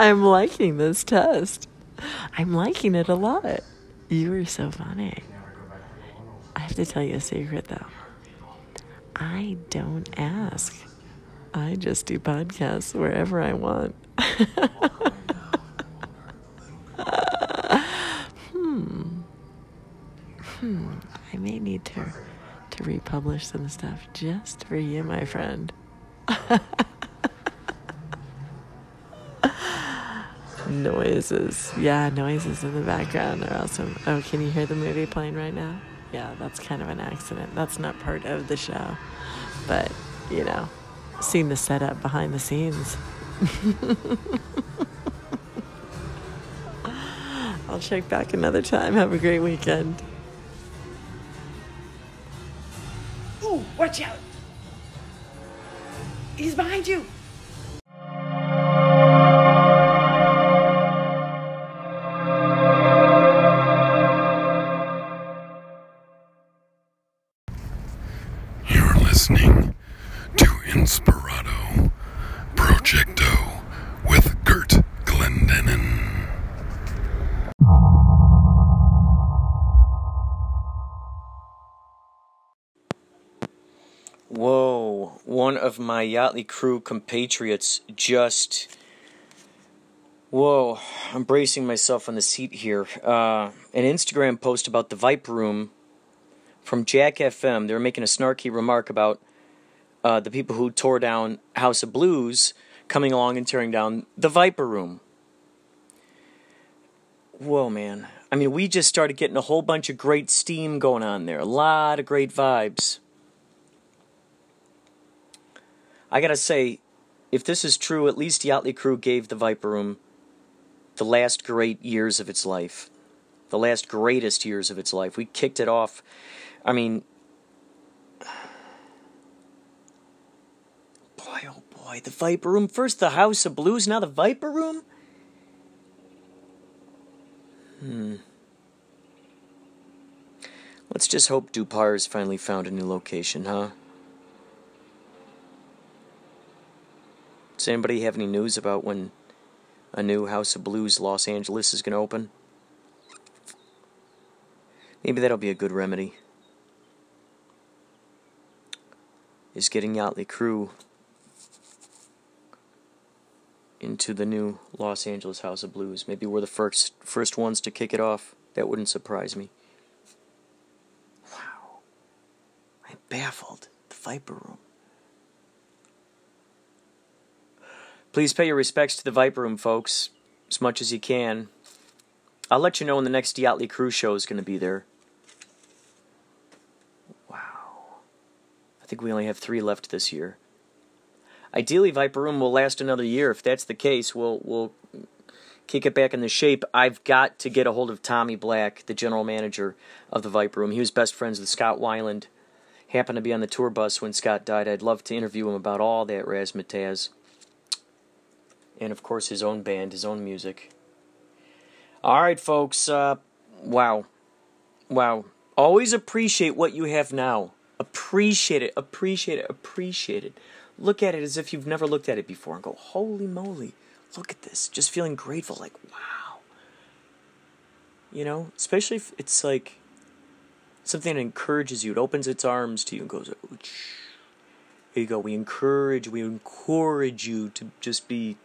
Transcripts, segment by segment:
I'm liking this test. I'm liking it a lot. You are so funny. I have to tell you a secret though. I don't ask. I just do podcasts wherever I want. hmm. Hmm. I may need to to republish some stuff just for you, my friend. noises. Yeah, noises in the background are awesome. Oh, can you hear the movie playing right now? Yeah, that's kind of an accident. That's not part of the show. But, you know, seeing the setup behind the scenes. I'll check back another time. Have a great weekend. Ooh, watch out! He's behind you! My Yachtley crew compatriots just. Whoa, I'm bracing myself on the seat here. Uh, an Instagram post about the Viper Room from Jack FM. They were making a snarky remark about uh, the people who tore down House of Blues coming along and tearing down the Viper Room. Whoa, man. I mean, we just started getting a whole bunch of great steam going on there. A lot of great vibes. I gotta say, if this is true, at least Yachtley Crew gave the Viper Room the last great years of its life. The last greatest years of its life. We kicked it off. I mean, boy, oh boy, the Viper Room. First the House of Blues, now the Viper Room? Hmm. Let's just hope Du-par's finally found a new location, huh? Does anybody have any news about when a new House of Blues Los Angeles is going to open? Maybe that'll be a good remedy. Is getting Yachtley Crew into the new Los Angeles House of Blues. Maybe we're the first first ones to kick it off. That wouldn't surprise me. Wow. I'm baffled. The Viper Room. Please pay your respects to the Viper Room, folks, as much as you can. I'll let you know when the next Yachtley Crew show is going to be there. Wow. I think we only have three left this year. Ideally, Viper Room will last another year. If that's the case, we'll we'll kick it back into shape. I've got to get a hold of Tommy Black, the general manager of the Viper Room. He was best friends with Scott Weiland. Happened to be on the tour bus when Scott died. I'd love to interview him about all that razzmatazz and of course his own band, his own music. All right, folks. Uh, wow, wow. Always appreciate what you have now. Appreciate it. Appreciate it. Appreciate it. Look at it as if you've never looked at it before, and go, "Holy moly! Look at this!" Just feeling grateful, like, "Wow." You know, especially if it's like something that encourages you. It opens its arms to you and goes, oh, "Here you go." We encourage. We encourage you to just be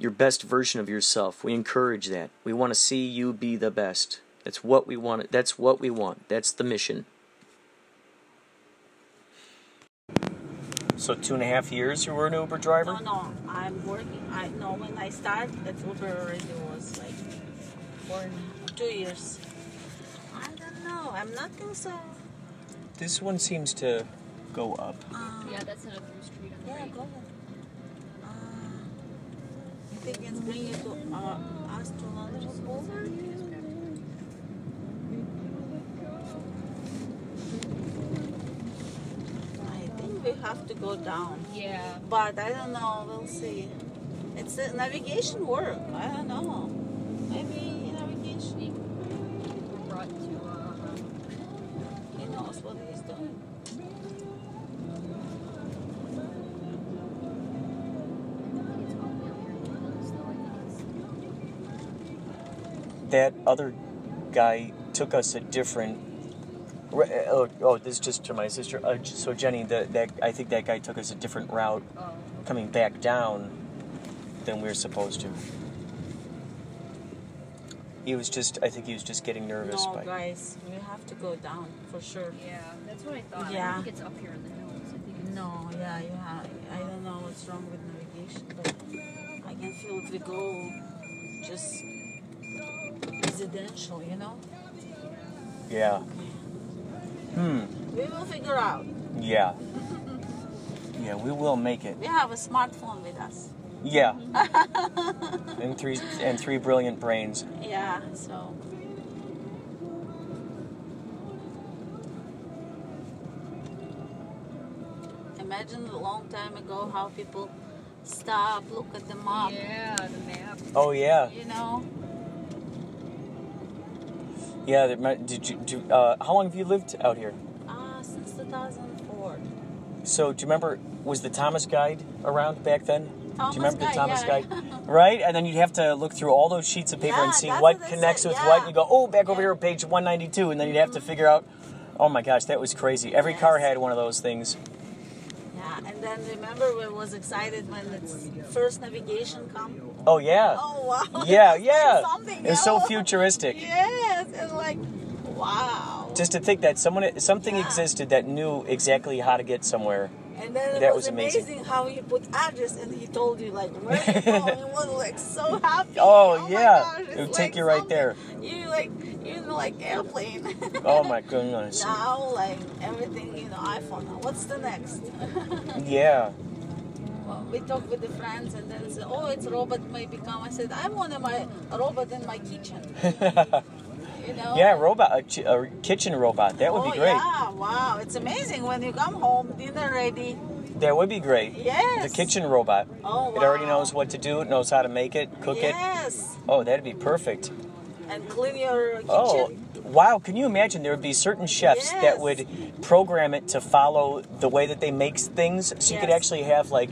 your best version of yourself. We encourage that. We want to see you be the best. That's what we want. That's what we want. That's the mission. So two and a half years you were an Uber driver? No, no, I'm working. I know when I started at Uber already was like for two years. I don't know. I'm not think so. This one seems to go up. Uh, Yeah, that's not a through street yeah, right. go ahead. You think it's bring you to uh, us to another school? I think we have to go down. Yeah. But I don't know. We'll see. It's a navigation work. I don't know. Maybe navigation. We're brought to, uh, He knows what he's doing. it's all down here. So I that other guy took us a different. Oh, oh, this is just to my sister. Uh, so Jenny, the, that I think that guy took us a different route coming back down than we were supposed to. He was just, I think he was just getting nervous. No, by, guys, we have to go down for sure. Yeah, that's what I thought. Yeah. don't think it's up here in the hills. I think it's No, yeah, you have. I don't know what's wrong with navigation, but I can feel if we go just residential, you know. Yeah. Hmm. We will figure out. Yeah. Yeah, we will make it. We have a smartphone with us. Yeah. and three and three brilliant brains. Yeah, so. Imagine a long time ago how people stop, look at the map, Yeah, the map. Oh yeah. you know. Yeah. Did you? Do, uh, how long have you lived out here? Ah, since 2004. So do you remember? Was the Thomas Guide around back then? Thomas do you remember Guide, the Thomas yeah. Guide? right, and then you'd have to look through all those sheets of paper Yeah, and see what connects said, with yeah. what. And you go, oh, back over here, page 192, and then you'd have to figure out. Oh my gosh, that was crazy. Every car had one of those things. Yeah, and then remember we was excited when the first navigation come. Oh yeah. Oh wow! Yeah, It's yeah. something It was so futuristic. Yes, and like, wow. Just to think that someone something Yeah. existed that knew exactly how to get somewhere. And then it That was, was amazing. amazing. how he put address and he told you like where you go. It was like so happy. Oh, oh my yeah. gosh, It would like take you right there. You like you like airplane. Oh my goodness. now like everything you know iPhone. What's the next? Yeah. We talk with the friends and then say, oh, it's robot may become. I said, I want a, my, a robot in my kitchen. You know? Yeah, robot, a, chi- a kitchen robot. That would oh, be great. yeah, wow. It's amazing when you come home, dinner ready. That would be great. Yes. The kitchen robot. Oh, It already knows what to do. It knows how to make it, cook it. Yes. Oh, that'd be perfect. And clean your oh. kitchen. Oh, wow. Can you imagine there would be certain chefs that would program it to follow the way that they make things? So you could actually have, like,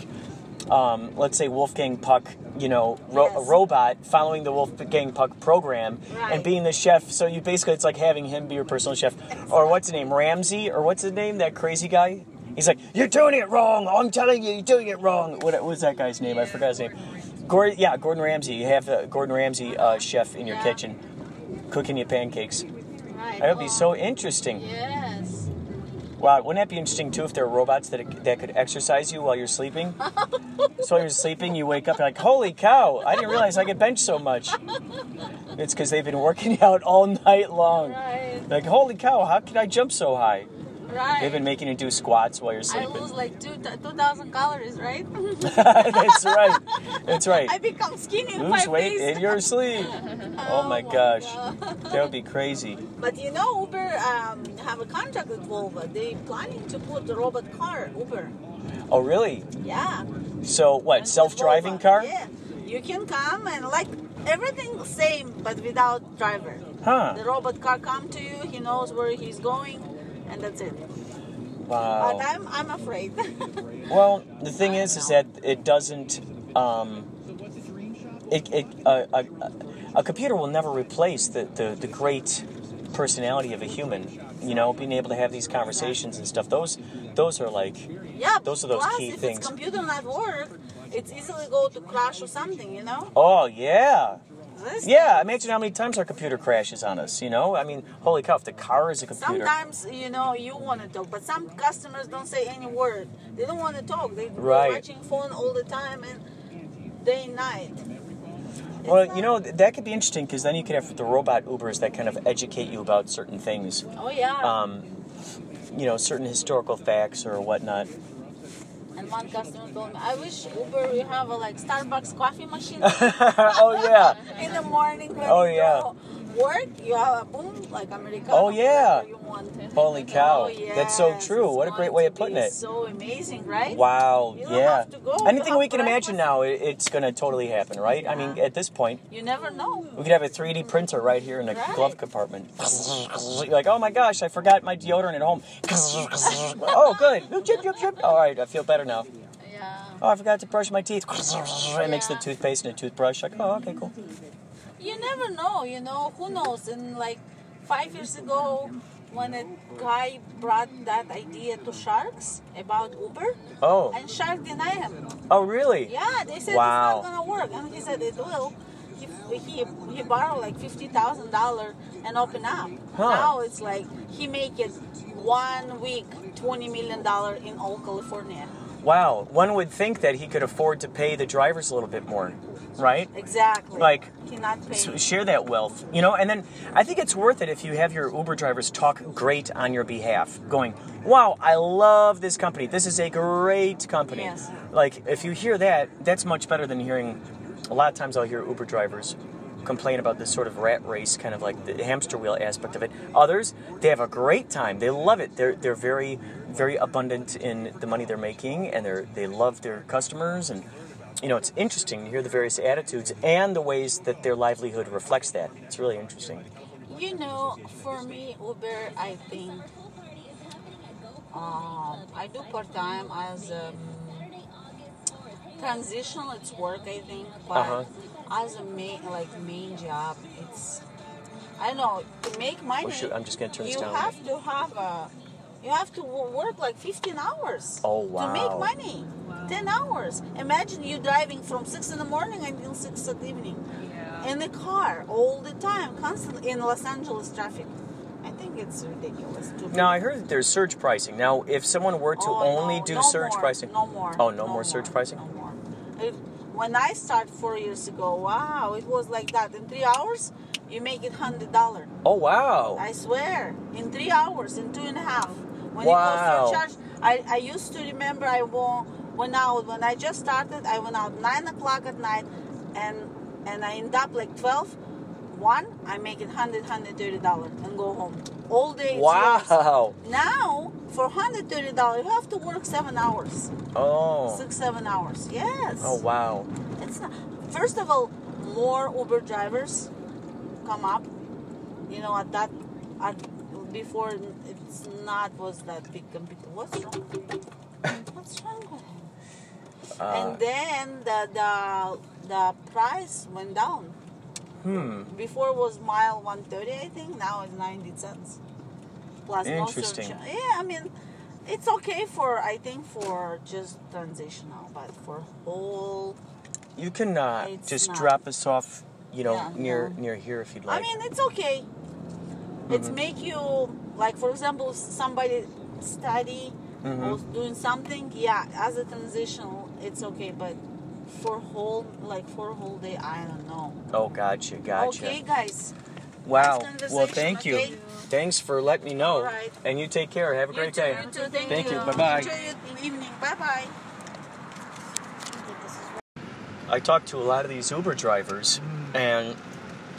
um, let's say Wolfgang Puck, you know, ro- a robot following the Wolfgang Puck program and being the chef. So you basically, it's like having him be your personal chef. Or what's his name? Ramsay? Or what's his name? That crazy guy? He's like, You're doing it wrong. I'm telling you, you're doing it wrong. What was that guy's name? I forgot his name. Gordon, yeah, Gordon Ramsay. You have a Gordon Ramsay uh, chef in your Yeah. kitchen cooking you pancakes. Right. That would be so interesting. Yes. Wow, wouldn't that be interesting too if there were robots that that could exercise you while you're sleeping? so while you're sleeping, you wake up you're like, "Holy cow! I didn't realize I could bench so much." It's because they've been working out all night long. Right. Like, holy cow! How can I jump so high? Right. They've been making you do squats while you're sleeping. I lose like two two thousand calories, right? That's right. That's right. I become skinny in Lose weight days. in your sleep. Oh my gosh, that would be crazy. But you know, Uber um, have a contract with Volvo. They planning to put the robot car, Uber. Oh really? Yeah. So what? And Self-driving car? Yeah. You can come and like everything same, but without driver. Huh? The robot car come to you. He knows where he's going, and that's it. Wow. But I'm I'm afraid. Well, the thing is, is that it doesn't. Um, it, it a, a, a computer will never replace the, the, the great personality of a human. You know, being able to have these conversations and stuff. Those those are like yeah. Those are those plus, key if things. it's computer not work, it's easily go to crash or something. You know. oh yeah. Yeah, imagine how many times our computer crashes on us, you know? I mean, holy cow, if the car is a computer. Sometimes you know you want to talk, but some customers don't say any word. They don't want to talk. They, they're Right. watching phone all the time and day and night. Well, you know, that could be interesting because then you could have the robot Ubers that kind of educate you about certain things. Oh yeah. Um, you know, certain historical facts or whatnot. And one customer told me, "I wish Uber we have a like Starbucks coffee machine oh, yeah. in the morning Oh, yeah. go work. You have a boom like Americano. Oh, yeah. Holy oh, cow. Oh, That's so true. it's What a great way of putting it. So amazing, right? Wow, yeah. have to go. You Anything we can imagine now, it's going to totally happen, right? I mean, at this point, You never know. we could have a 3D printer right here in the Right. glove compartment. You're like, oh my gosh, I forgot my deodorant at home. oh, good. Chip, chip, chip. All right, I feel better now. Yeah. Oh, I forgot to brush my teeth. It makes the toothpaste and a toothbrush. Like, oh, okay, cool. You never know, you know, who knows? And like five years ago, when a guy brought that idea to sharks about Uber, Oh. and shark denied him. Oh, really? Yeah, they said Wow. it's not gonna work, and he said it will. He he, he borrowed like fifty thousand dollar and open up. Huh. Now it's like he make it one week twenty million dollar in all California. Wow. One would think that he could afford to pay the drivers a little bit more, right? Exactly. Like, share that wealth, you know. And then I think it's worth it if you have your Uber drivers talk great on your behalf, going, "Wow, I love this company. This is a great company." Yes. Like if you hear that, that's much better than hearing. A lot of times I'll hear Uber drivers complain about this sort of rat race, kind of like the hamster wheel aspect of it. Others, they have a great time. They love it. They're they're very very abundant in the money they're making, and they're they love their customers and you know, it's interesting to hear the various attitudes and the ways that their livelihood reflects that. It's really interesting. You know, for me, Uber, I think um, I do part time as um, transitional. It's work, I think, but Uh-huh. as a main like main job, it's I don't know to make money. Oh, shoot, I'm just gonna turn this you down. have to have a you have to work like 15 hours Oh, to make money. 10 hours. Imagine you driving from 6 in the morning until 6 in the evening Yeah. in the car all the time, constantly in Los Angeles traffic. I think it's ridiculous. To Now, I heard that there's surge pricing. Now, if someone were to Oh, only no, do no surge more, pricing. No more. Oh, no, more surge pricing? No more. It, when I started four years ago, wow, it was like that. In three hours, you make it hundred dollar. Oh, wow. I swear, in three hours, in two and a half. When Wow. it goes surcharge, I, I used to remember I wa- went out when I just started. I went out nine o'clock at night, and and I end up like 12, 1, I make it hundred, hundred thirty dollar and go home all day. Wow. Now for hundred thirty dollars, you have to work seven hours, Oh. six seven hours. Yes. Oh, wow. It's not. First of all, more Uber drivers come up. You know, at that, at before it's not was that big computer. What's wrong? What's wrong? Uh, and then the the the price went down. hmm. Before it was mile one thirty, I think. Now it's ninety cents. Plus Interesting. Yeah, I mean, it's okay for I think for just transitional, but for whole You can uh, just not. drop us off, you know, Yeah, near no. near here if you'd like. I mean, it's okay. It's Mhm. make you like, for example, somebody study Mhm. or doing something. Yeah, as a transitional, it's okay. But for whole like for a whole day, I don't know. oh, gotcha, gotcha. Okay, guys. Wow. Nice Well, conversation, thank you. Thanks for letting me know. All right. And you take care. Have a great too, day. You too. Thank, Thank you. you. Bye-bye. Enjoy your evening. Bye bye. I talk to a lot of these Uber drivers, and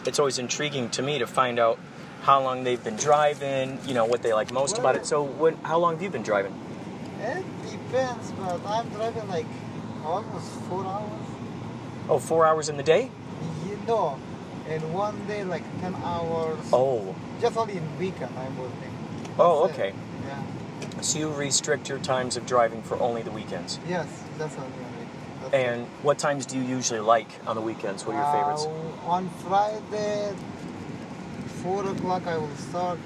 it's always intriguing to me to find out how long they've been driving, you know, what they like most about it. So, what, how long have you been driving? It depends, but I'm driving like almost four hours. Oh, four hours in the day? You know, in one day like ten hours. Oh, Just only in weekend I'm working. oh, That's it. okay. Yeah. So you restrict your times of driving for only the weekends. Yes, that's only. And what times do you usually like on the weekends? What are your favorites? Uh, on Friday, four o'clock I will start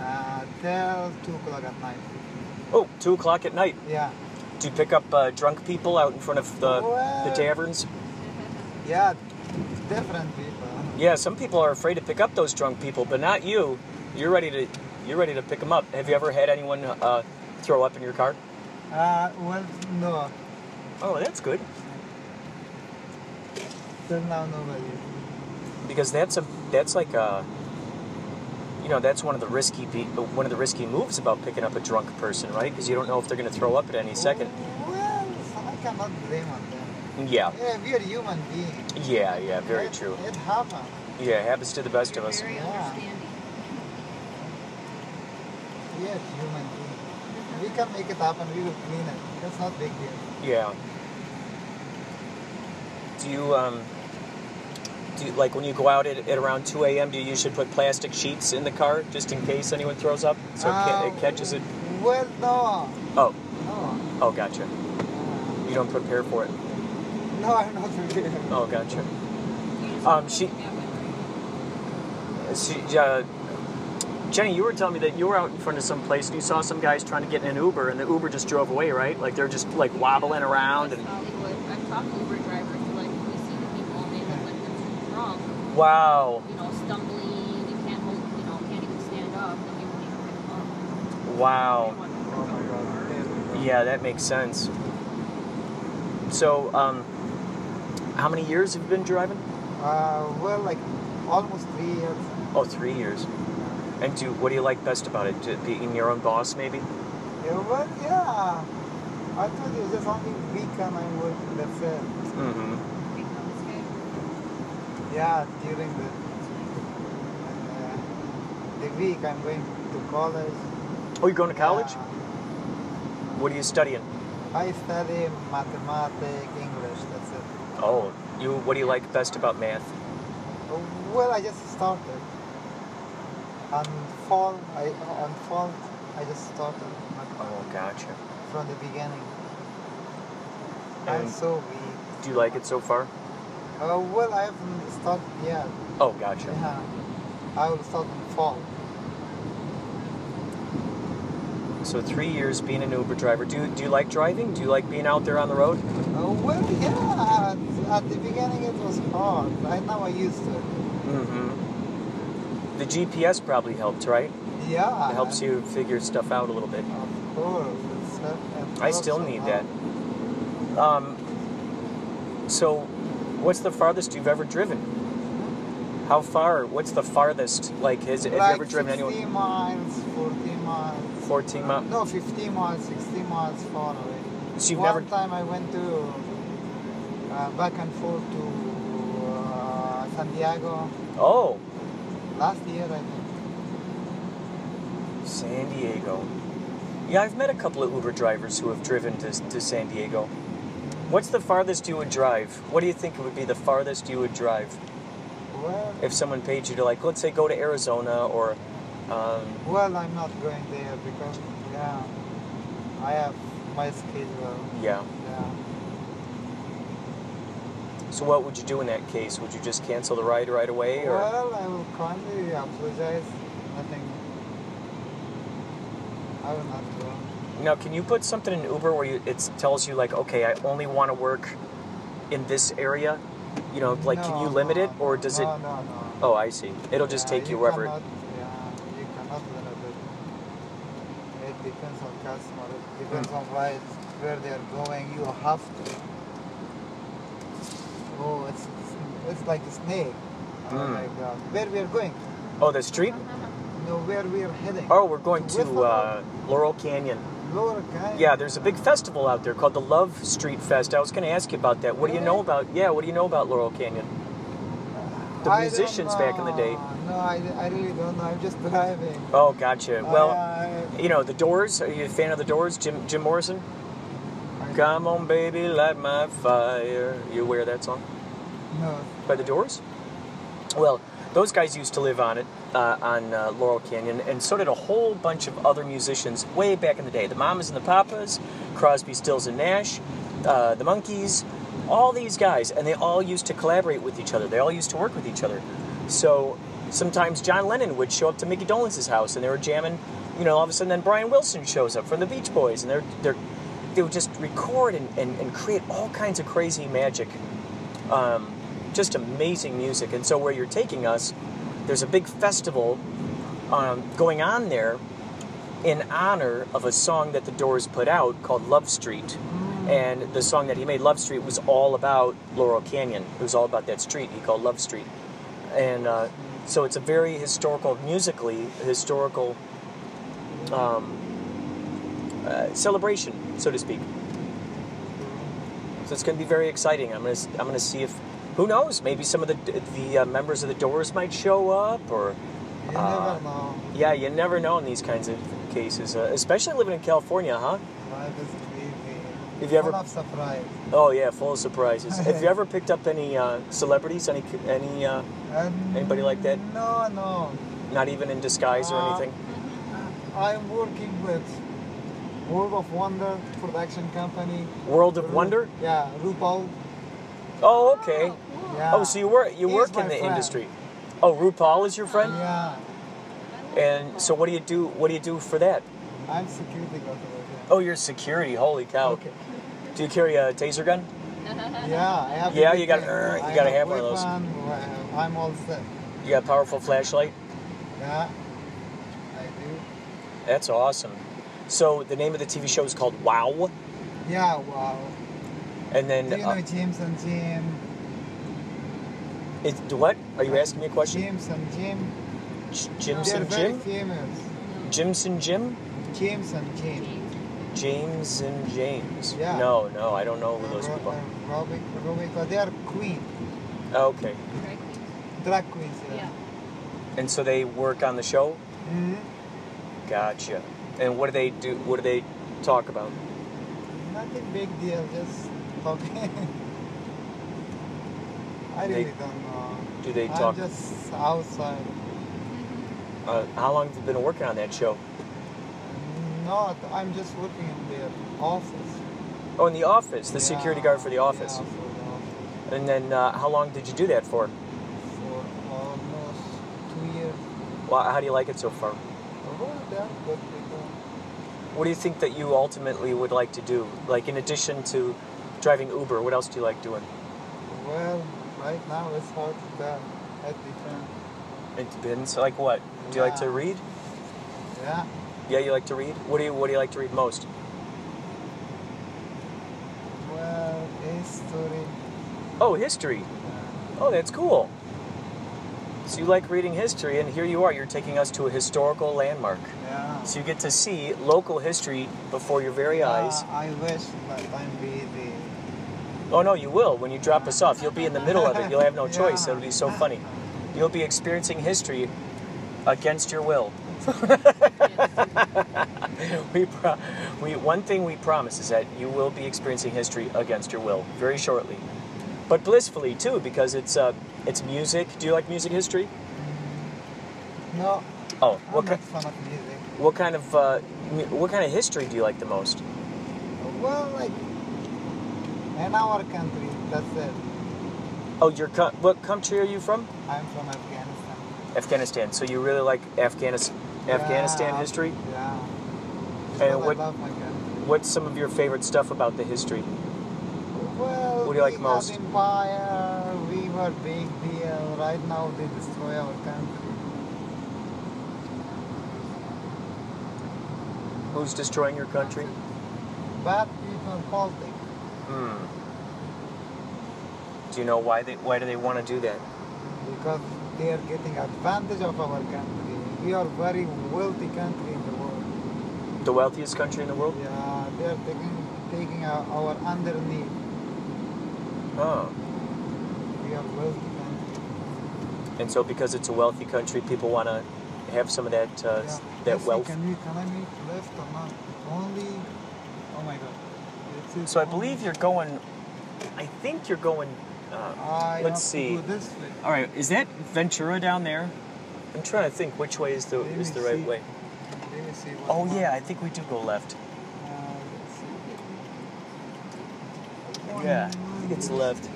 uh, till two o'clock at night. Oh, two o'clock at night. Yeah. Do you pick up uh, drunk people out in front of the, the taverns? Yeah, different people. Yeah, some people are afraid to pick up those drunk people, but not you. You're ready to you're ready to pick them up. Have you ever had anyone uh, throw up in your car? Uh, well, no. Oh, that's good Till now, nobody. because that's a that's like a you know that's one of the risky be- one of the risky moves about picking up a drunk person, right? Because you don't know if they're going to throw up at any second. Well, I cannot blame on them. Yeah, Yeah, we are human beings. yeah, yeah. Very It- true. It happens. Yeah, it happens to the best of You're us. very Yeah. understanding. We are human beings. We can make it happen. We will clean it. That's not big deal. Yeah. Do you um do you, like when you go out at, at around 2 a.m. Do you usually put plastic sheets in the car just in case anyone throws up, so it, ca- it Um, catches it? Well, no. Oh, No. oh, gotcha. You don't prepare for it. No, I'm not prepared. Oh, gotcha. You Um, it she- that way. See, uh, Jenny, you were telling me that you were out in front of some place and you saw some guys trying to get in an Uber, and the Uber just drove away, right? Like they're just like wobbling around West and. Hollywood. I've talked to Uber drivers who like we see the people and they look like they're drunk, Wow. you know, stumbling, they can't hold, you know, can't even stand up, then they won't even pick them up. Wow. Oh. Yeah, that makes sense. So, um, how many years have you been driving? Uh, well, like almost three years. Oh, three years. And do what do you like best about it? To being your own boss, maybe? Yeah, well, yeah. I told you, just only weekend I work. That's it. Mm-hmm. Yeah, during the uh, the week I'm going to college. Oh, you're going to college? Yeah. What are you studying? I study mathematics, English. That's it. Oh, you. What do you like best about math? Uh, Well, I just started. On fall, I on fall, I just started Oh, gotcha. from the beginning. And I'm so weak. do you like it so far? Uh, well, I haven't started yet. Oh, gotcha. Yeah, I will start in fall. So three years being an Uber driver. Do do you like driving? Do you like being out there on the road? Uh, well, yeah. At, at the beginning it was hard. Right now I used to. Mm-hmm. The GPS probably helped, right? Yeah. It helps you figure stuff out a little bit. Of course. It's, uh, I still need hard. that. Um, so, what's the farthest you've ever driven? How far? What's the farthest? Like, has, have you ever driven 60 anyone? miles, 40 miles. 14 miles? No, 15 miles, 16 miles far away. So you've One never. time I went to uh, back and forth to uh, San Diego Oh, last year. I think. San Diego. Yeah, I've met a couple of Uber drivers who have driven to, to San Diego. What's the farthest you would drive? What do you think would be the farthest you would drive Well, if someone paid you to, like, let's say, go to Arizona or. Um, well, I'm not going there because yeah, I have my schedule. yeah. Yeah. So what would you do in that case? Would you just cancel the ride right away, or Well, I will kindly apologize. Nothing. I will not. Now can you put something in Uber where you, it tells you like, okay, I only want to work in this area? You know, like can you No, limit it, or does no, it? No, no. Oh, I see. It'll just Yeah, take you wherever. Cannot, yeah, you cannot limit it. It depends on customer. It depends Hmm. on where, where they are going. You have to. Oh, it's it's like a snake. Oh Mm. my God. Where we are going? Oh, the street? No, where we are heading? Oh, we're going to uh, Laurel Canyon. Canyon. Yeah, there's a big festival out there called the Love Street Fest. I was going to ask you about that. What do you know about? Yeah, what do you know about Laurel Canyon? The I musicians back in the day. No, I, I really don't know. I'm just driving. Oh, gotcha. Well, I, you know the Doors. Are you a fan of the Doors? Jim Jim Morrison. Come on, baby, light my fire. You aware of that song? no. by the Doors. Well, those guys used to live on it, uh, on uh, Laurel Canyon, and so did a whole bunch of other musicians way back in the day. The Mamas and the Papas, Crosby, Stills and Nash, uh, the Monkees, all these guys, and they all used to collaborate with each other. They all used to work with each other. So sometimes John Lennon would show up to Micky Dolenz' house, and they were jamming. You know, all of a sudden, then Brian Wilson shows up from the Beach Boys, and they're they're they would just record and, and, and create all kinds of crazy magic um, just amazing music. And so, where you're taking us, there's a big festival um, going on there in honor of a song that the Doors put out called Love Street. And the song that he made, Love Street, was all about Laurel Canyon. It was all about that street he called Love Street. And uh, so it's a very historical, musically historical um, uh, celebration, so to speak. So it's going to be very exciting. I'm going to I'm going to see if who knows maybe some of the the uh, members of the Doors might show up or You Uh, never know. yeah, you never know in these kinds of cases, uh, especially living in California, huh? Life is crazy. Have you ever- Full of surprise. Oh yeah, full of surprises. Have you ever picked up any uh, celebrities? Any any uh, And Anybody like that? No, no. not even in disguise or Uh, anything? I'm working with World of Wonder production company. World of Ru- Wonder? Yeah, RuPaul. Oh, okay. Yeah. Oh, so you work you He's work in the friend. industry. Oh, RuPaul is your friend? Yeah, And so what do you do? What do you do for that? I'm security guard. Oh, you're security. Holy cow! Okay. Do you carry a taser gun? Yeah, I have. Yeah, you gotta- uh, you gotta have one of those. uh, I'm all set. You got a powerful flashlight? Yeah, I do. That's awesome. So the name of the TV show is called Wow, Yeah, wow. And then Do you know uh, James and Jim? it, what? Are you asking me a question? James and Jim. J- They're very Jim? famous. Jimson Jim? James and Jim. James and James. Yeah. No, no, I don't know who those Ro- people are. uh, Robic, Robic, they are queen, Okay. Right? drag queens. Yeah. And so they work on the show? hmm Gotcha. And what do they do? What do they talk about? Nothing big deal, just talking. I They- really don't know. Do they talk? I'm just outside. Uh, how long have you been working on that show? Not, I'm just working in the office. Oh, in the office, the security guard for the office. Yeah, for the office. And then uh, how long did you do that for? For almost two years. Well, how do you like it so far? They're good people. What do you think that you ultimately would like to do? Like, in addition to driving Uber, what else do you like doing? Well, right now it's hard to tell. It depends. It depends. Like what? Do you like to read? Yeah. Yeah, you like to read. What do you What do you like to read most? Well, history. Oh, history. Oh, that's cool. So you like reading history, and here you are. You're taking us to a historical landmark. Yeah. So you get to see local history before your very uh, eyes. I wish that I'm busy. Oh no, you will. When you drop us off, you'll be in the middle of it. You'll have no choice. Yeah. It'll be so funny. You'll be experiencing history against your will. we, pro- we, one thing we promise is that you will be experiencing history against your will very shortly, but blissfully too, because it's uh, it's music. Do you like music history? No, Oh, I'm what not ki- fan of music. what kind of uh, what kind of history do you like the most? Well, like in our country, that's it. Oh, your co- what country are you from? I'm from Afghanistan. Afghanistan. So you really like Afghanistan Afghanistan Yeah, history? Yeah. And what- I love my country. What's some of your favorite stuff about the history? Well, What do you like we most? Empire, we were big deal. Right now, they destroy our country. Who's destroying your country? Bad people, politics. Hmm. Do you know why they why do they want to do that? because they are getting advantage of our country. We are very wealthy country in the world. The wealthiest country in the world? Yeah, they are taking taking our, our underneath. Oh. We are wealthy country. And so because it's a wealthy country, people want to have some of that uh, Yeah. that Yes, wealth. Can we can I make left or not? Only. Oh my God. So I believe you're going. I think you're going. Uh, let's see. To go this way. all right, is that Ventura down there? I'm trying to think which way is the is the right see. way. Let me see. What Oh yeah, I think we do go left. Uh, let's see. Yeah, I think it's left.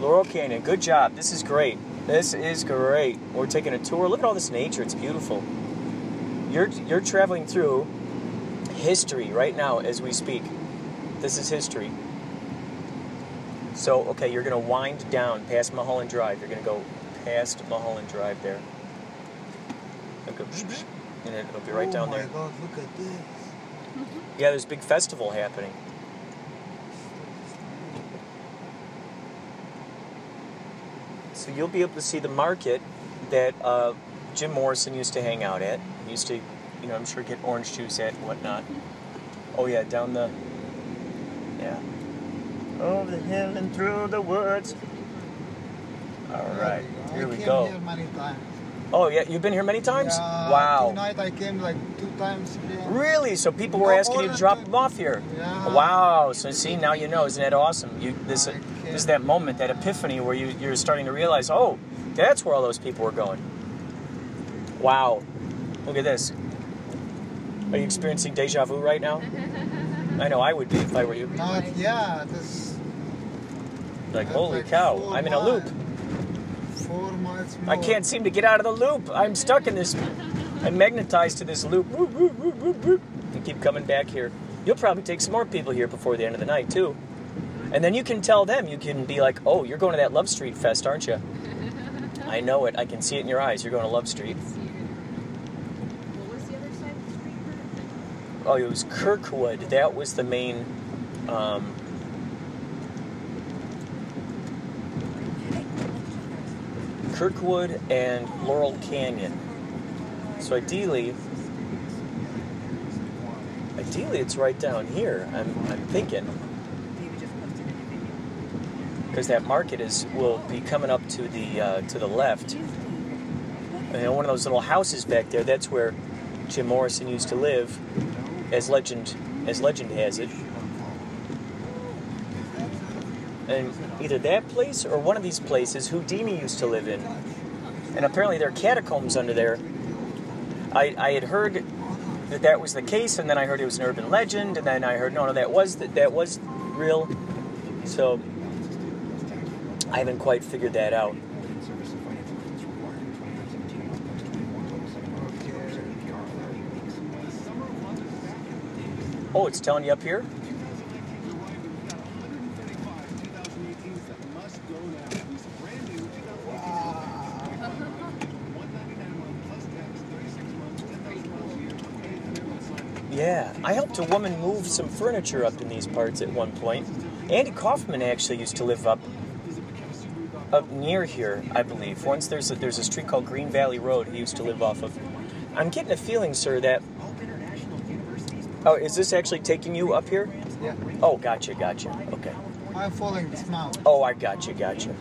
Laurel Canyon, good job. This is great. This is great. We're taking a tour. Look at all this nature. It's beautiful. You're you're traveling through history right now as we speak. This is history. So, okay, you're going to wind down past Mulholland Drive. You're going to go past Mulholland Drive there. And go, and it'll be right oh down my there. God! Look at this. Yeah, there's a big festival happening. So you'll be able to see the market that uh, Jim Morrison used to hang out at. He used to, you know, I'm sure get orange juice at and whatnot. Oh yeah, down the, over the hill and through the woods. All right, There right, we go. here I we came go. Here many times. Oh yeah, you've been here many times. Yeah, wow. Tonight I came like two times. Here. Really? So people were No, asking you to drop them off here? Yeah. Wow. So see, now you know. Isn't that awesome? You this I this is that moment, that epiphany where you you're starting to realize, oh, that's where all those people were going. Wow. Look at this. Are you experiencing deja vu right now? I know I would be if I were you. No, it's, yeah, this Like, holy like cow, I'm in a loop. Four miles more. I can't seem to get out of the loop. I'm stuck in this. I'm magnetized to this loop. Whoop, whoop, whoop, whoop, whoop. And keep coming back here. You'll probably take some more people here before the end of the night too. And then you can tell them. You can be like, "Oh, you're going to that Love Street Fest, aren't you?" I know it. I can see it in your eyes. You're going to Love Street. What was the other side of the street? Oh, it was Kirkwood. That was the main. Um, Kirkwood and Laurel Canyon. So ideally, ideally it's right down here. I'm, I'm thinking because that market is will be coming up to the uh, to the left. And one of those little houses back there. That's where Jim Morrison used to live, as legend as legend has it. And either that place or one of these places Houdini used to live in. And apparently there are catacombs under there. I, I had heard that that was the case, and then I heard it was an urban legend, and then I heard no, no, that was that, that was real. So I haven't quite figured that out. Oh, it's telling you up here. Yeah, I helped a woman move some furniture up in these parts at one point. Andy Kaufman actually used to live up up near here, I believe. Once there's a, there's a street called Green Valley Road he used to live off of. I'm getting a feeling, sir, that Oh, is this actually taking you up here? Yeah. Oh, gotcha, gotcha. Okay. I'm following this mountain. Oh, I gotcha, gotcha.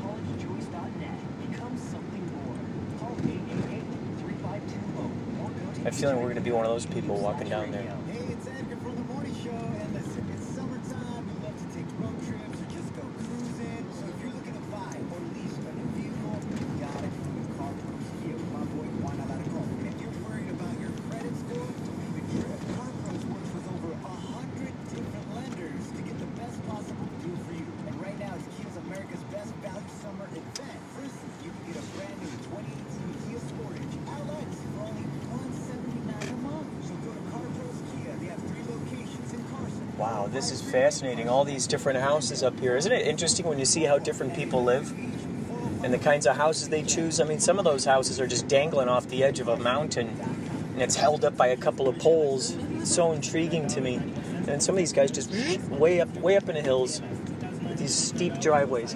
I have a feeling we're going to be one of those people walking down there. Hey, it's Edgar from the morning show, and listen, it's summertime. We love to take road trips or just go cruising. So if you're looking to buy or lease a new vehicle, you gotta go to Car Pros Kia with my boy Juan Alarcon. And if you're worried about your credit score, don't even trip. Car Pros works with over a hundred different lenders to get the best possible deal for you. And right now, it's Kia's America's Best Value Summer event. For instance, you can get a brand new 2018 Kia Sportage LX for only $179 a month. So go to Car Pros Kia. They have three locations in Carson. Wow, this is fascinating. All these different houses up here. Isn't it interesting when you see how different people live and the kinds of houses they choose? I mean, some of those houses are just dangling off the edge of a mountain and it's held up by a couple of poles. It's so intriguing to me. And some of these guys just way up, way up in the hills, with these steep driveways.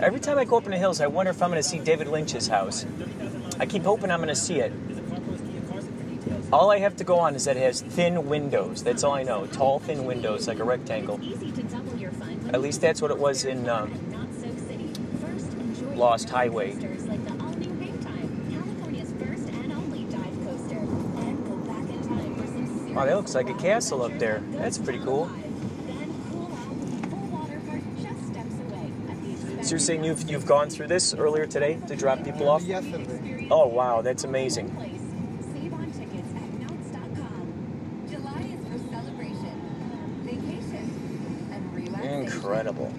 Every time I go up in the hills, I wonder if I'm going to see David Lynch's house. I keep hoping I'm going to see it. All I have to go on is that it has thin windows. That's all I know. Tall, thin windows, like a rectangle. Easy to double your fun. At least that's what it was in um, Not so city. First, enjoy Lost Highway. coasters Like the all-new Hang Time, California's first and only dive coaster. And go back in time for Wow, that looks like a castle up there. That's pretty cool. Then cool out with the full water park just steps away at the So you're saying you've you've gone through this earlier today to drop people off? Yesterday. Oh wow, that's amazing. place. Save on tickets at knotts.com. July is for celebration, vacation, and relaxation. Incredible.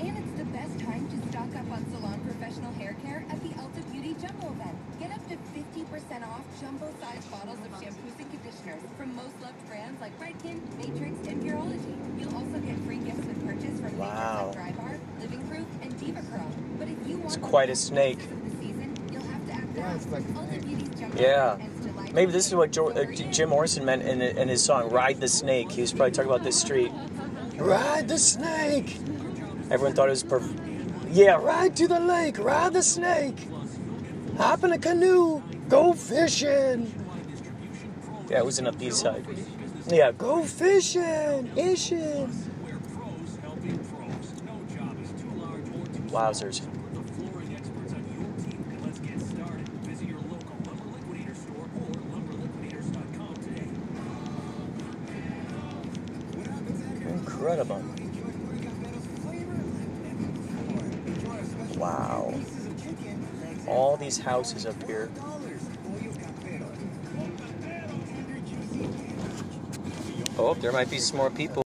And it's the best time to stock up on salon professional hair care at the Ulta Beauty Jumbo event. Get up to 50% off jumbo-sized bottles of shampoos and conditioners from most loved brands like Redken, Matrix, and Pureology. You'll also get free gifts with purchase from Wow. Nature's Dry Bar, Living Proof, and Diva Curl. But if you want It's the quite a best snake. of the season, you'll have to act Yeah, fast. it's like a Ulta snake. Beauty's Jumbo Yeah. Event ends July Maybe this is what jo- uh, Jim Morrison meant in, in his song "Ride the Snake." He was probably talking about this street. Ride the snake. Everyone thought it was perfect. Yeah, ride to the lake. Ride the snake. Hop in a canoe. Go fishing. Yeah, it was in up the east side. Yeah, go fishing. Fishing. Wowzers. Incredible. Wow. All these houses up here. Oh, there might be some more people.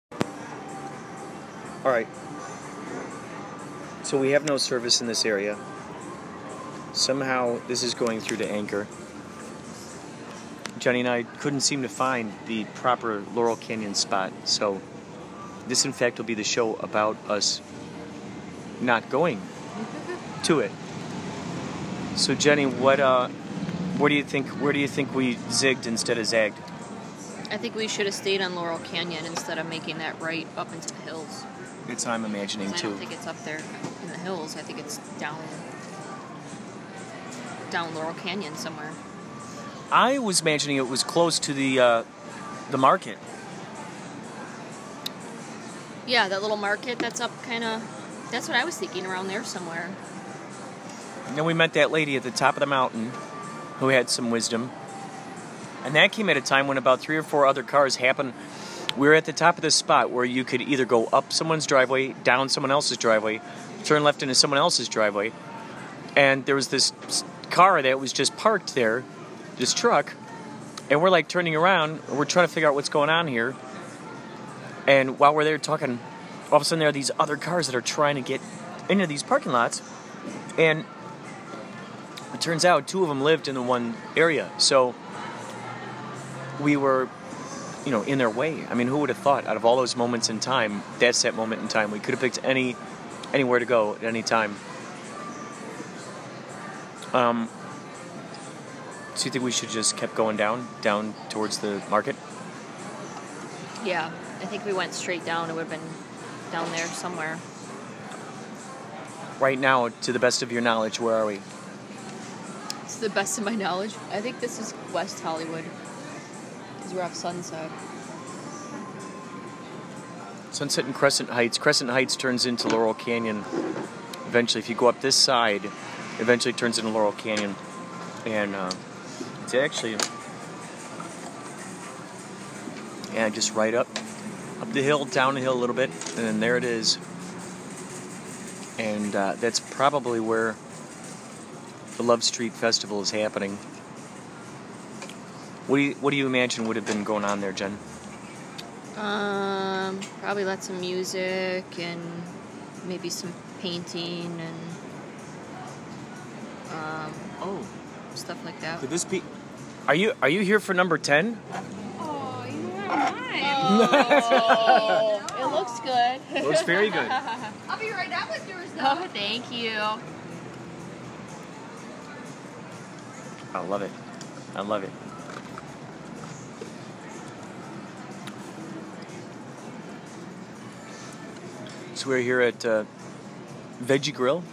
All right. So we have no service in this area. Somehow this is going through to Anchor. Jenny and I couldn't seem to find the proper Laurel Canyon spot, so this, in fact, will be the show about us not going to it. So, Jenny, what, uh, where do you think, where do you think we zigged instead of zagged? I think we should have stayed on Laurel Canyon instead of making that right up into the hills. It's I'm imagining 'Cause I too. don't think it's up there in the hills. I think it's down down Laurel Canyon somewhere. I was imagining it was close to the uh, the market. Yeah, that little market that's up kind of. That's what I was thinking around there somewhere. And then we met that lady at the top of the mountain who had some wisdom. And that came at a time when about three or four other cars happened. We were at the top of this spot where you could either go up someone's driveway, down someone else's driveway, turn left into someone else's driveway. And there was this car that was just parked there, this truck. And we're like turning around, we're trying to figure out what's going on here. And while we're there talking, all of a sudden there are these other cars that are trying to get into these parking lots. And it turns out two of them lived in the one area. So we were, you know, in their way. I mean, who would have thought out of all those moments in time, that's that moment in time. We could have picked any anywhere to go at any time. Um so you think we should just kept going down, down towards the market? Yeah, I think we went straight down. It would have been down there somewhere. Right now, to the best of your knowledge, where are we? To the best of my knowledge, I think this is West Hollywood. Because we're off Sunset. Sunset and Crescent Heights. Crescent Heights turns into Laurel Canyon. Eventually, if you go up this side, eventually turns into Laurel Canyon, and uh, it's actually yeah, just right up, up the hill, down the hill a little bit, and then there it is. And uh, that's probably where the Love Street Festival is happening. What do you What do you imagine would have been going on there, Jen? Um, probably lots of music and maybe some painting and um, oh, stuff like that. Could this be? Are you Are you here for number ten? Oh, you are mine. it looks good. It looks very good. I'll be right out with yours though. Oh, thank you. I love it. I love it. So we're here at uh, Veggie Grill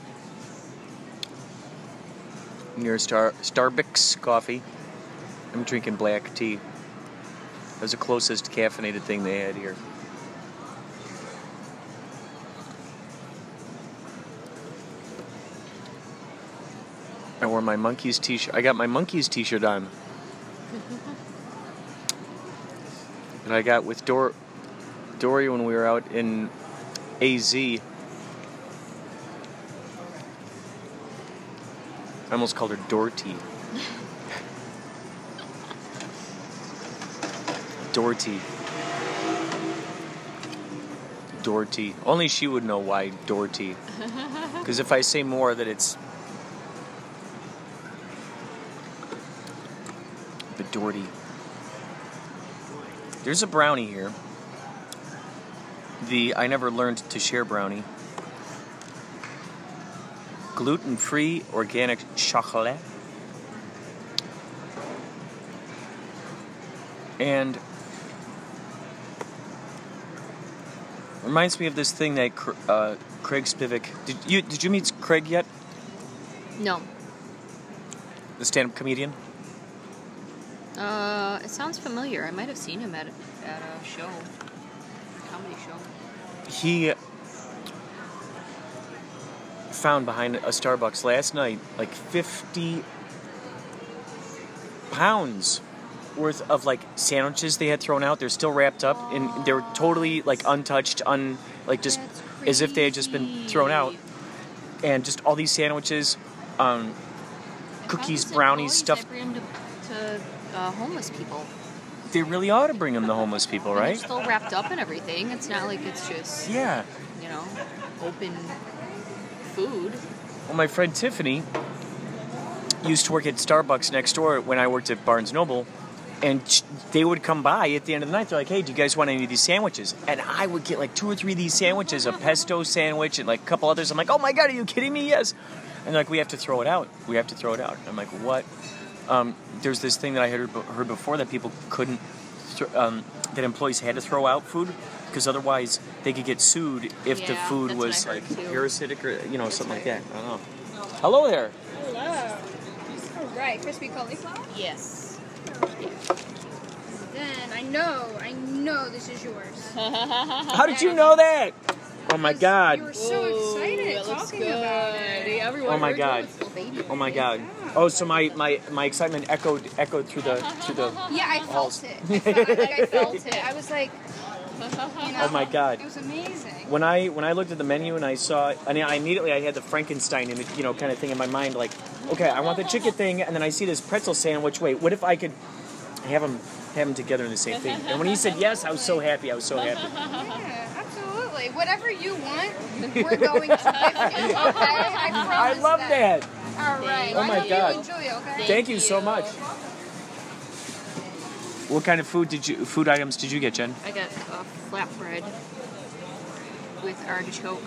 near Star Starbucks Coffee. I'm drinking black tea. That was the closest caffeinated thing they had here. Wore my Monkees t-shirt. I got my Monkees t-shirt on. and I got with Dor- Dory when we were out in AZ. I almost called her Dorty. Dorty. Dorty. Only she would know why Dorty. Because if I say more, that it's Doherty. There's a brownie here. The I never learned to share brownie. Gluten free organic chocolate. And reminds me of this thing that uh, Craig Spivak. Did you did you meet Craig yet? No. The stand-up comedian. Uh, it sounds familiar. I might have seen him at a, at a show, a comedy show. he found behind a Starbucks last night like 50 pounds worth of like sandwiches they had thrown out. They're still wrapped up and they were totally like untouched, un like just as if they had just been thrown out. And just all these sandwiches, um, cookies, brownies, stuff. Uh, homeless people. They really ought to bring them the homeless people, right? They're still wrapped up and everything. It's not like it's just Yeah. you know open food. Well, my friend Tiffany used to work at Starbucks next door when I worked at Barnes Noble, and they would come by at the end of the night. They're like, "Hey, do you guys want any of these sandwiches?" And I would get like two or three of these sandwiches, a pesto sandwich, and like a couple others. I'm like, "Oh my god, are you kidding me?" Yes. And they're like, "We have to throw it out. We have to throw it out." I'm like, "What?" Um, there's this thing that I heard heard before that people couldn't, thr um, that employees had to throw out food because otherwise they could get sued if the food was like too. parasitic or you know something like that. I don't know. Hello there. Hello. All right, crispy cauliflower. Yes. Then I know, I know this is yours. How did you know that? Oh my You god. were so excited that looks talking about it. Everyone Oh my God. you. Little baby. Oh my god. Oh, so my, my, my excitement echoed echoed through the through the. Yeah, I halls. felt it. I felt, like I felt it. I was like, you oh know, Oh my God. it was amazing. When I when I looked at the menu and I saw, I mean, I immediately I had the Frankenstein and you know kind of thing in my mind, like, okay, I want the chicken thing, and then I see this pretzel sandwich. Wait, what if I could have them have them together in the same thing? And when he said yes, I was so happy. I was so happy. Yeah, absolutely. Whatever you want, we're going to. Okay, I, I promise love that. All right. Oh I my hope God. you enjoy. Okay. Thank you so much. What kind of food did you food items did you get, Jen? I got a flatbread with artichoke.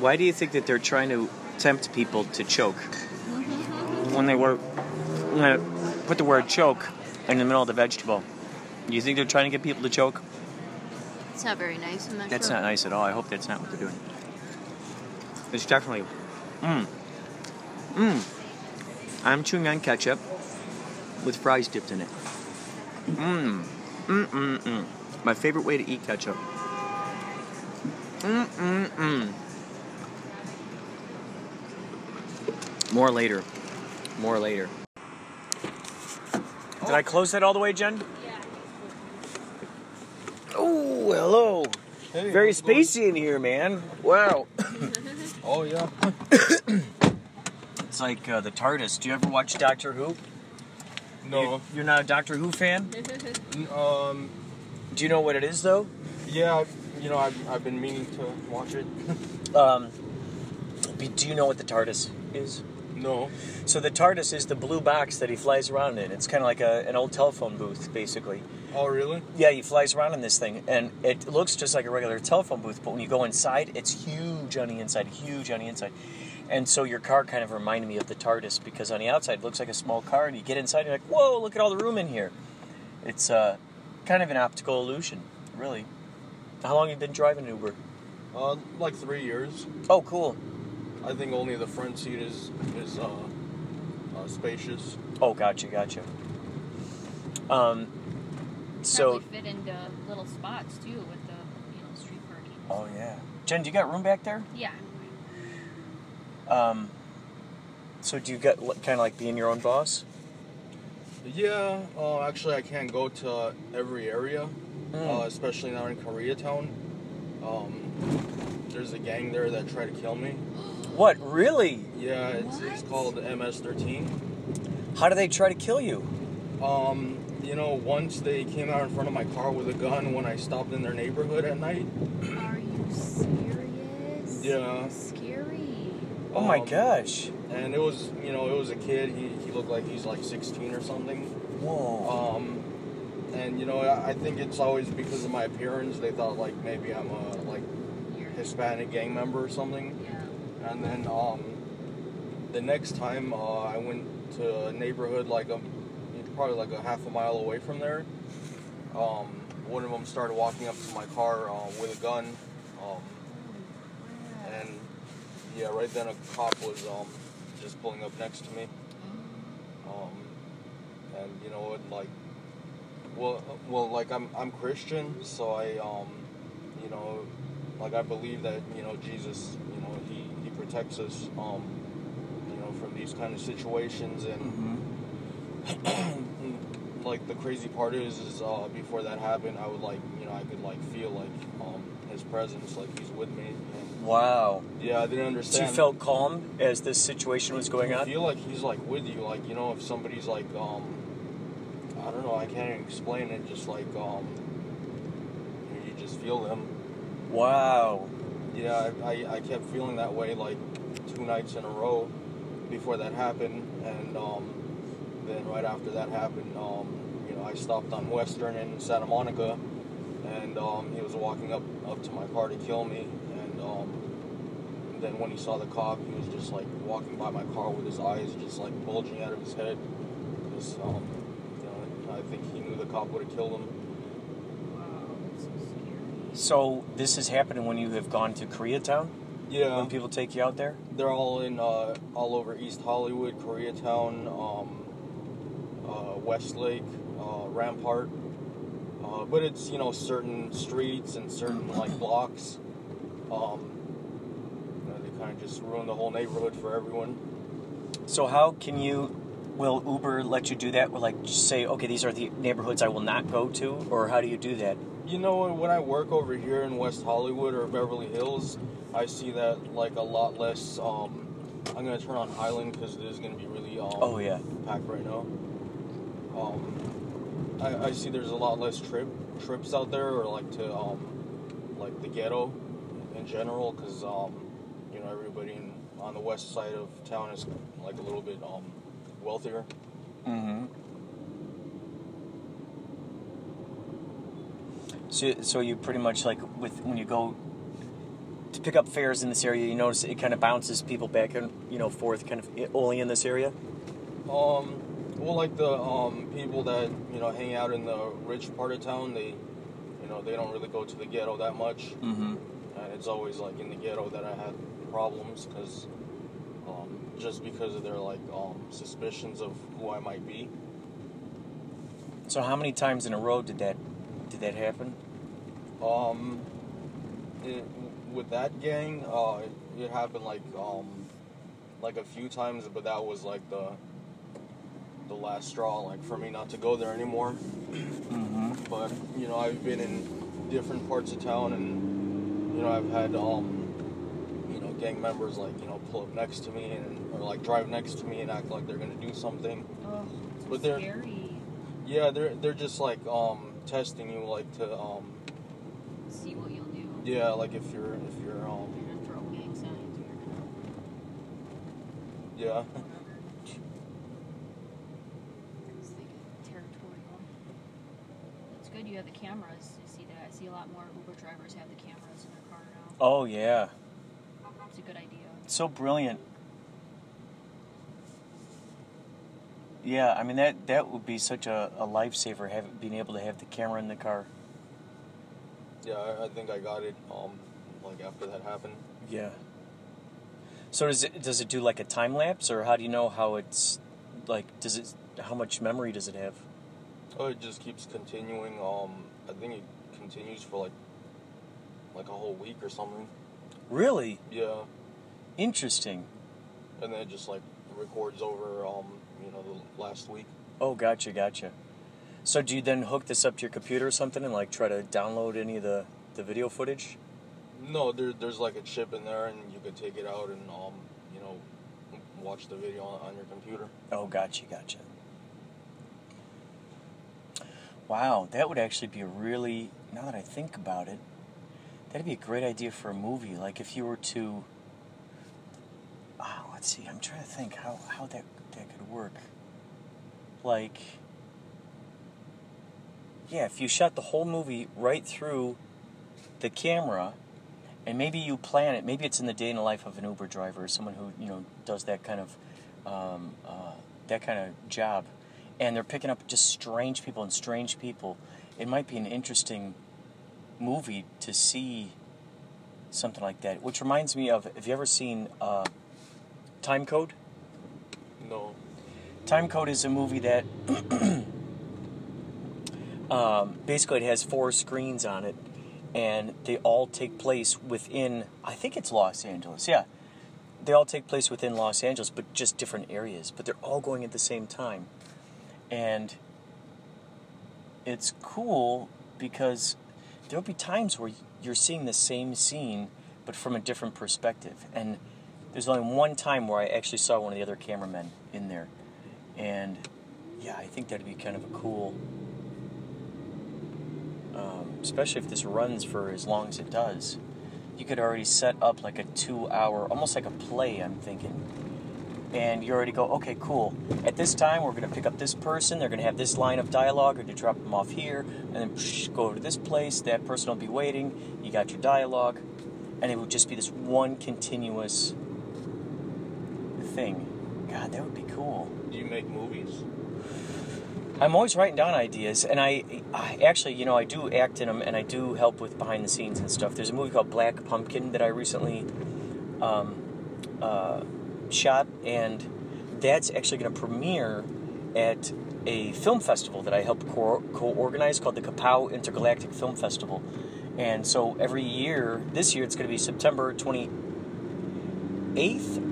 Why do you think that they're trying to tempt people to choke mm-hmm. when they were when they put the word choke in the middle of the vegetable? Do you think they're trying to get people to choke? It's not very nice. I'm not That's sure. not nice at all. I hope that's not what they're doing. It's definitely. Mmm. Mmm. I'm chewing on ketchup with fries dipped in it. Mmm. Mmm, mmm, mmm. My favorite way to eat ketchup. Mmm, mmm, mmm. More later. More later. Did I close that all the way, Jen? Oh, hello. Hey, Very spacey in here, man. Wow. Oh yeah. It's like uh, the TARDIS. Do you ever watch Doctor Who? No. You, are not a Doctor Who fan? Um. Do you know what it is, though? Yeah. I've- You know, I've, I've been meaning to watch it. Um, do you know what the TARDIS is? no. So the TARDIS is the blue box that he flies around in. It's kind of like a, an old telephone booth, basically. Oh really? Yeah, he flies around in this thing, and it looks just like a regular telephone booth. But when you go inside, it's huge on the inside, huge on the inside. And so your car kind of reminded me of the TARDIS because on the outside it looks like a small car, and you get inside, and you're like, "Whoa, look at all the room in here." It's uh, kind of an optical illusion, really. How long have you been driving an Uber? Uh, like three years. Oh, cool. I think only the front seat is is uh, uh spacious. Oh, gotcha, gotcha. Um, so, Probably fit into little spots too with the you know street parking. oh yeah, Jen, do you got room back there? Yeah. Um, so do you get kind of like being your own boss? Yeah. Uh, actually, I can't go to every area, Mm. uh, especially not in Koreatown. Um, there's a gang there that tried to kill me. What really? Yeah, it's, it's called MS-13. How do they try to kill you? Um, you know, once they came out in front of my car with a gun when I stopped in their neighborhood at night. Are you serious? Yeah. Scary. Oh my Um, gosh! And it was, you know, it was a kid. He, he looked like he's like 16 or something. Whoa! Um, and you know, I, I think it's always because of my appearance. They thought like maybe I'm a like Hispanic gang member or something. Yeah. And then um, the next time uh, I went to a neighborhood like a probably like a half a mile away from there. Um, one of them started walking up to my car uh, with a gun. Um, and yeah, right then a cop was um, just pulling up next to me. Um, and you know like, well, well, like I'm I'm Christian, so I um, you know, like I believe that you know Jesus, you know, he he protects us, um, you know, from these kind of situations and. like the crazy part is, is uh, before that happened, I would like, you know, I could like feel like um, his presence, like he's with me. And, Wow! yeah, I didn't So understand. you felt calm as this situation was going You on. feel like he's like with you, like you know, if somebody's like, um, I don't know, I can't even explain it. Just like, um, you just feel them. Wow! yeah, I, I, I kept feeling that way like two nights in a row before that happened, and um, then right after that happened, um, you know, I stopped on Western in Santa Monica, and um, he was walking up up to my car to kill me, and um, then when he saw the cop, he was just like walking by my car with his eyes just like bulging out of his head. Just, um, you know, I think he knew the cop would have killed him. So this is happening when you have gone to Koreatown. Yeah. When people take you out there. They're all in uh, all over East Hollywood, Koreatown, um, Westlake, uh, Rampart. Uh, but it's you know certain streets and certain like blocks. Um, you know, they kind of just ruin the whole neighborhood for everyone. So how can you? Will Uber let you do that? Will like say, okay, these are the neighborhoods I will not go to, or how do you do that? You know, when I work over here in West Hollywood or Beverly Hills, I see that like a lot less. Um, I'm gonna turn on Highland because it is gonna be really um, Oh, yeah. packed right now. Um, I, I see there's a lot less trip trips out there, or like to um, like the ghetto in general, because um, you know everybody in, on the west side of town is like a little bit um, wealthier. Mm-hmm. So, so you pretty much like with when you go to pick up fares in this area, you notice it kind of bounces people back and you know forth, kind of only in this area. Um, well, like the um, people that you know hang out in the rich part of town, they, you know, they don't really go to the ghetto that much. Mm-hmm. And it's always like in the ghetto that I had problems because, um, just because of their like um, suspicions of who I might be. So how many times in a row did that did that happen? Um, it, with that gang, uh, it, it happened like um, like a few times, but that was like the the last straw, like for me not to go there anymore. Mm-hmm. But you know, I've been in different parts of town, and you know, I've had um, you know, gang members like you know pull up next to me and or like drive next to me and act like they're gonna do something. Oh, But they're scary. yeah, they're they're just like um testing you, like to um See what you'll do. yeah, like if you're if you're um You're gonna throw gang signs. You're yeah. gonna. It's like territorial. It's good you have the cameras. I see that. I see a lot more Uber drivers have the cameras in their car now. Oh yeah, It's a good idea. so brilliant. Yeah, I mean that that would be such a, a lifesaver, having being able to have the camera in the car. Yeah, I, I think I got it um like after that happened. Yeah. So does it does it do like a time lapse, or how do you know how it's like? Does it how much memory does it have? Oh, it just keeps continuing. Um, I think it continues for like like a whole week or something. Really Yeah, interesting. and then it just like records over um you know the last week. Oh, gotcha, gotcha. So do you then hook this up to your computer or something and like try to download any of the the video footage? No, there, there's like a chip in there, and you could take it out and um you know watch the video on, on your computer. Oh, gotcha, gotcha. Wow, that would actually be a really, now that I think about it, that'd be a great idea for a movie. Like if you were to, oh, let's see, I'm trying to think how, how that, that could work. Like, yeah, if you shot the whole movie right through the camera, and maybe you plan it, maybe it's in the day in the life of an Uber driver, or someone who, you know, does that kind of, um, uh, that kind of job and they're picking up just strange people and strange people. It might be an interesting movie to see something like that. Which reminds me of have you ever seen uh, Time Code? No. Time Code is a movie that um, basically it has four screens on it, and they all take place within. I think it's Los Angeles. Yeah, they all take place within Los Angeles, but just different areas. But they're all going at the same time, and it's cool because there'll be times where you're seeing the same scene, but from a different perspective. And there's only one time where I actually saw one of the other cameramen in there. And yeah, I think that'd be kind of a cool, um, especially if this runs for as long as it does. you could already set up like a two hour, almost like a play, I'm thinking. And you already go, okay, cool. At this time, we're going to pick up this person. They're going to have this line of dialogue, or to drop them off here, and then psh, go over to this place. That person will be waiting. You got your dialogue, and it would just be this one continuous thing. God, that would be cool. Do you make movies? I'm always writing down ideas, and I, I actually, you know, I do act in them, and I do help with behind the scenes and stuff. There's a movie called Black Pumpkin that I recently um, uh, shot, and that's actually going to premiere at a film festival that I help co- co-organize called the Kapow Intergalactic Film Festival. And so every year, this year it's going to be September 28th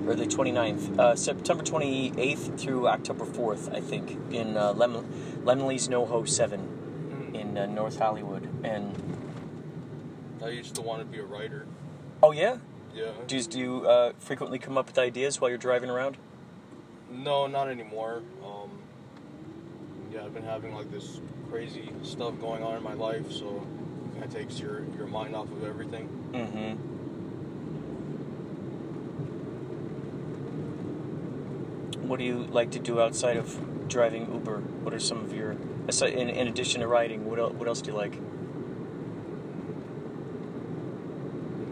or the 29th, uh, September 28th through October 4th, I think, in uh, Lem- Laemmle's NoHo 7 in uh, North Hollywood. And I used to want to be a writer. oh yeah, Yeah. do you, do you uh, frequently come up with ideas while you're driving around? No, not anymore. Um, yeah, I've been having like this crazy stuff going on in my life, so it kind of takes your, your mind off of everything. Mm-hmm. What do you like to do outside of driving Uber? What are some of your in, in addition to riding? What else, what else do you like?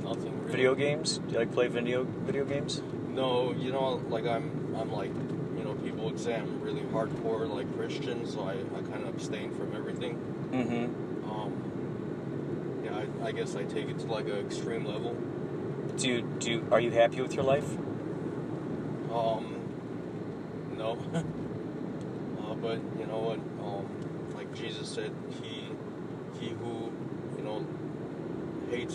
Nothing really. Video games? Do you like play video video games? No, you know, like I'm, I'm like, you know, people would say I'm really hardcore, like Christian, so I, I kind of abstain from everything. Mm-hmm. Um, yeah, I, I guess I take it to like an extreme level. Do you, do you, are you happy with your life? Um, no. uh, but you know what? Um, like Jesus said, he, he who, you know,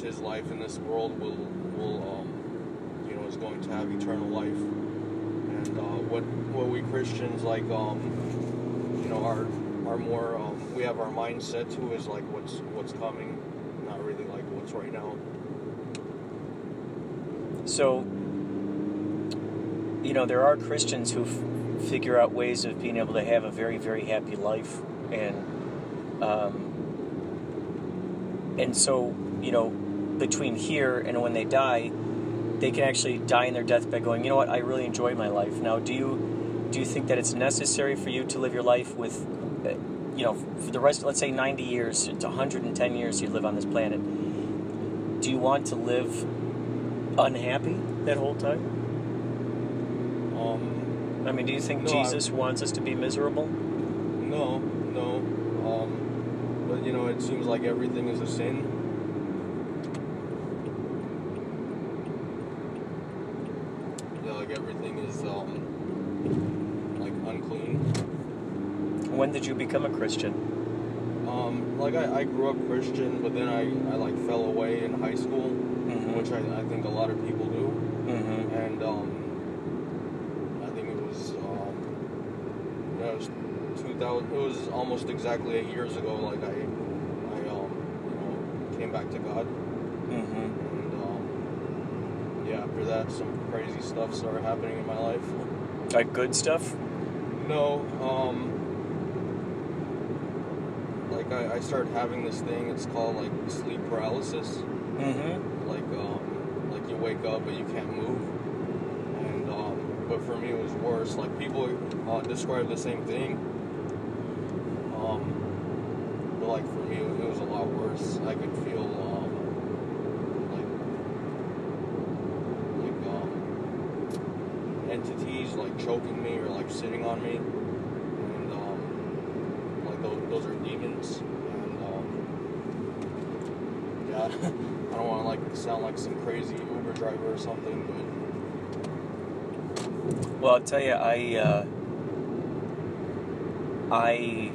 his life in this world will, will, um, you know, is going to have eternal life. And uh, what, what we Christians like, um, you know, are, are more, um, we have our mindset to is like what's, what's coming, not really like what's right now. So, you know, there are Christians who f- figure out ways of being able to have a very, very happy life, and um, and so you know, between here and when they die, they can actually die in their deathbed, going, you know what, I really enjoyed my life. Now, do you do you think that it's necessary for you to live your life with, uh, you know, for the rest, let's say, ninety years to one hundred and ten years you live on this planet? Do you want to live unhappy that whole time? Um, I mean, do you think No, I- Jesus wants us to be miserable? No, no. Um, but you know, it seems like everything is a sin. Yeah, like everything is um, like unclean. When did you become a Christian? Um, like I, I grew up Christian, but then I, I like fell away in high school, Mhm. which I, I think a lot of people do. Mm-hmm. And um, I think it was um, yeah, it was 2000. It was almost exactly eight years ago. Like I, I um, you know, came back to God, Mm-hmm. and um, yeah, after that, some crazy stuff started happening in my life. Like good stuff? No, um, like I, I started having this thing. It's called like sleep paralysis. Mm-hmm. like um, like you wake up but you can't move and um, but for me it was worse like people uh, describe the same thing um, but like for me it was a lot worse I could feel um, like like um, entities like choking me or like sitting on me and um, like those, those are demons and um, I don't want to like sound like some crazy Uber driver or something, but Well, I'll tell you, I, uh, I,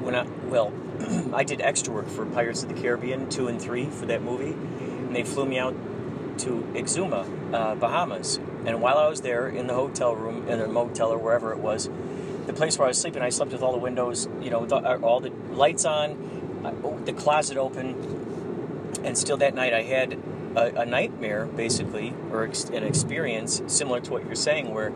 when I, well, I did extra work for Pirates of the Caribbean 2 and 3 for that movie, and they flew me out to Exuma, uh, Bahamas. And while I was there in the hotel room, in a motel or wherever it was, the place where I was sleeping, I slept with all the windows, you know, all the lights on, the closet open, and still that night I had a, a nightmare, basically, or ex- an experience similar to what you're saying, where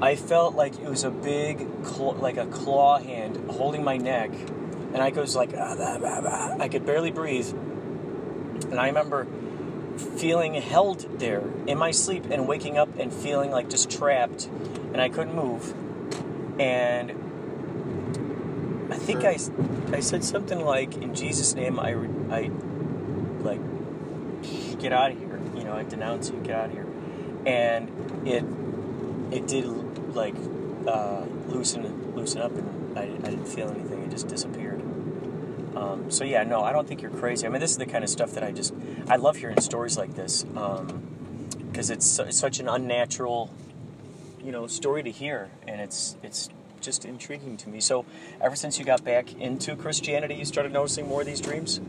I felt like it was a big, cl- like a claw hand holding my neck, and I goes like, ah. I could barely breathe. And I remember feeling held there in my sleep and waking up and feeling like just trapped, and I couldn't move. And think I, I said something like, "In Jesus' name, I, I, like, get out of here." You know, I denounce you, get out of here. And it, it did like uh, loosen, loosen up, and I, I didn't feel anything. It just disappeared. Um, so yeah, no, I don't think you're crazy. I mean, this is the kind of stuff that I just, I love hearing stories like this because it's, it's such an unnatural, you know, story to hear, and it's it's just intriguing to me. So, ever since you got back into Christianity, you started noticing more of these dreams.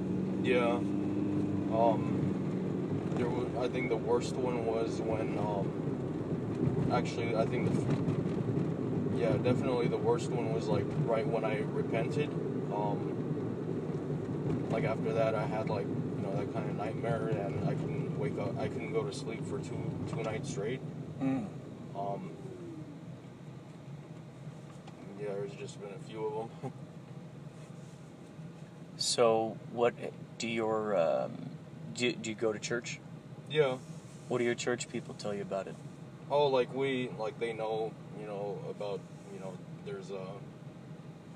Yeah. Um. There was, I think the worst one was when um. Actually, I think the. Yeah, definitely the worst one was like right when I repented. Um. Like after that, I had like you know that kind of nightmare, and I couldn't wake up. I couldn't go to sleep for two two nights straight. Mm. Um. There's just been a few of them. So, what do your um, do, do you go to church? yeah. What do your church people tell you about it? Oh, like we, like they know, you know, about, you know, there's a,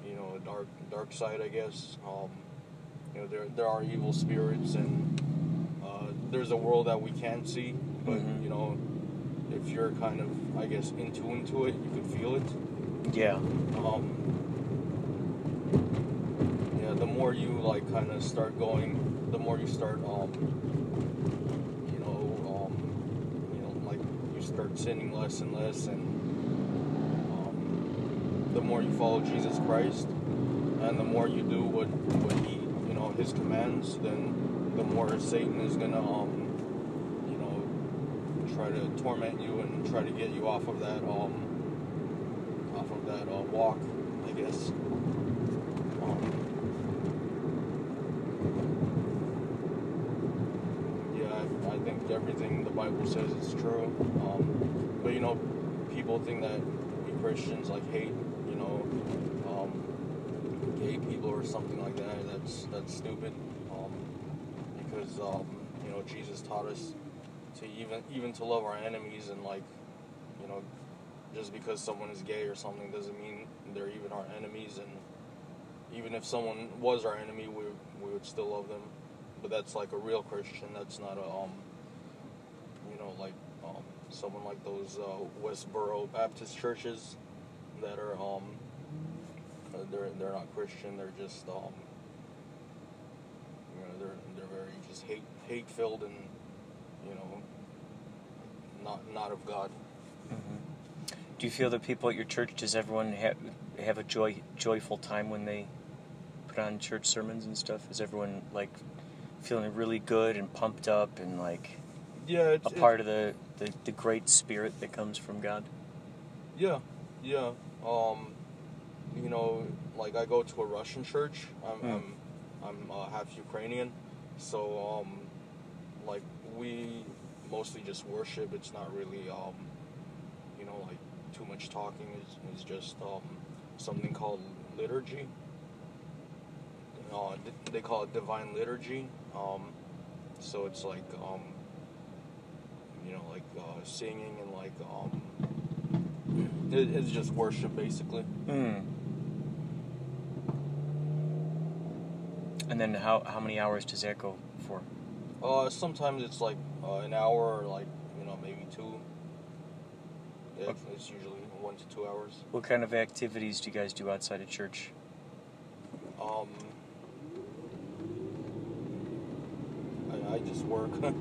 you know, a dark, dark side, I guess. Um, you know, there, there are evil spirits, and uh, there's a world that we can't see, but Mhm. you know, if you're kind of, I guess, in tune to it, you can feel it. Yeah. Um, yeah, the more you like, kind of start going, the more you start, um, you know, um, you know, like you start sinning less and less, and um, the more you follow Jesus Christ, and the more you do what what He, you know, His commands, then the more Satan is gonna, um, you know, try to torment you and try to get you off of that, um, that uh, walk, I guess. Um, yeah, I, I think everything the Bible says is true. Um, but you know, people think that we Christians like hate, you know, um, gay people or something like that. That's that's stupid. Um, because um, you know Jesus taught us to even even to love our enemies and like, just because someone is gay or something doesn't mean they're even our enemies and even if someone was our enemy we, we would still love them. But that's like a real christian. That's not a um you know like um someone like those uh, westboro baptist churches that are um uh, they're they're not christian. They're just um you know they're they're very just hate hate filled and you know not not of god Do you feel that people at your church does everyone have have a joy joyful time when they put on church sermons and stuff? Is everyone like feeling really good and pumped up and like yeah it's, a part of the, the the great spirit that comes from God? Yeah, yeah. Um, you know, like I go to a Russian church. I'm Hmm. I'm, I'm uh, half Ukrainian, so um, like we mostly just worship. It's not really um, you know, like too much talking. is, it's just um, something called liturgy. Uh, they call it divine liturgy. Um, so it's like um, you know, like uh, singing and like um, it, it's just worship basically. Hmm. And then how how many hours does that go for? Uh, sometimes it's like uh, an hour or like you know maybe two. Yeah, it's usually one to two hours. What kind of activities do you guys do outside of church? Um, I, I just work.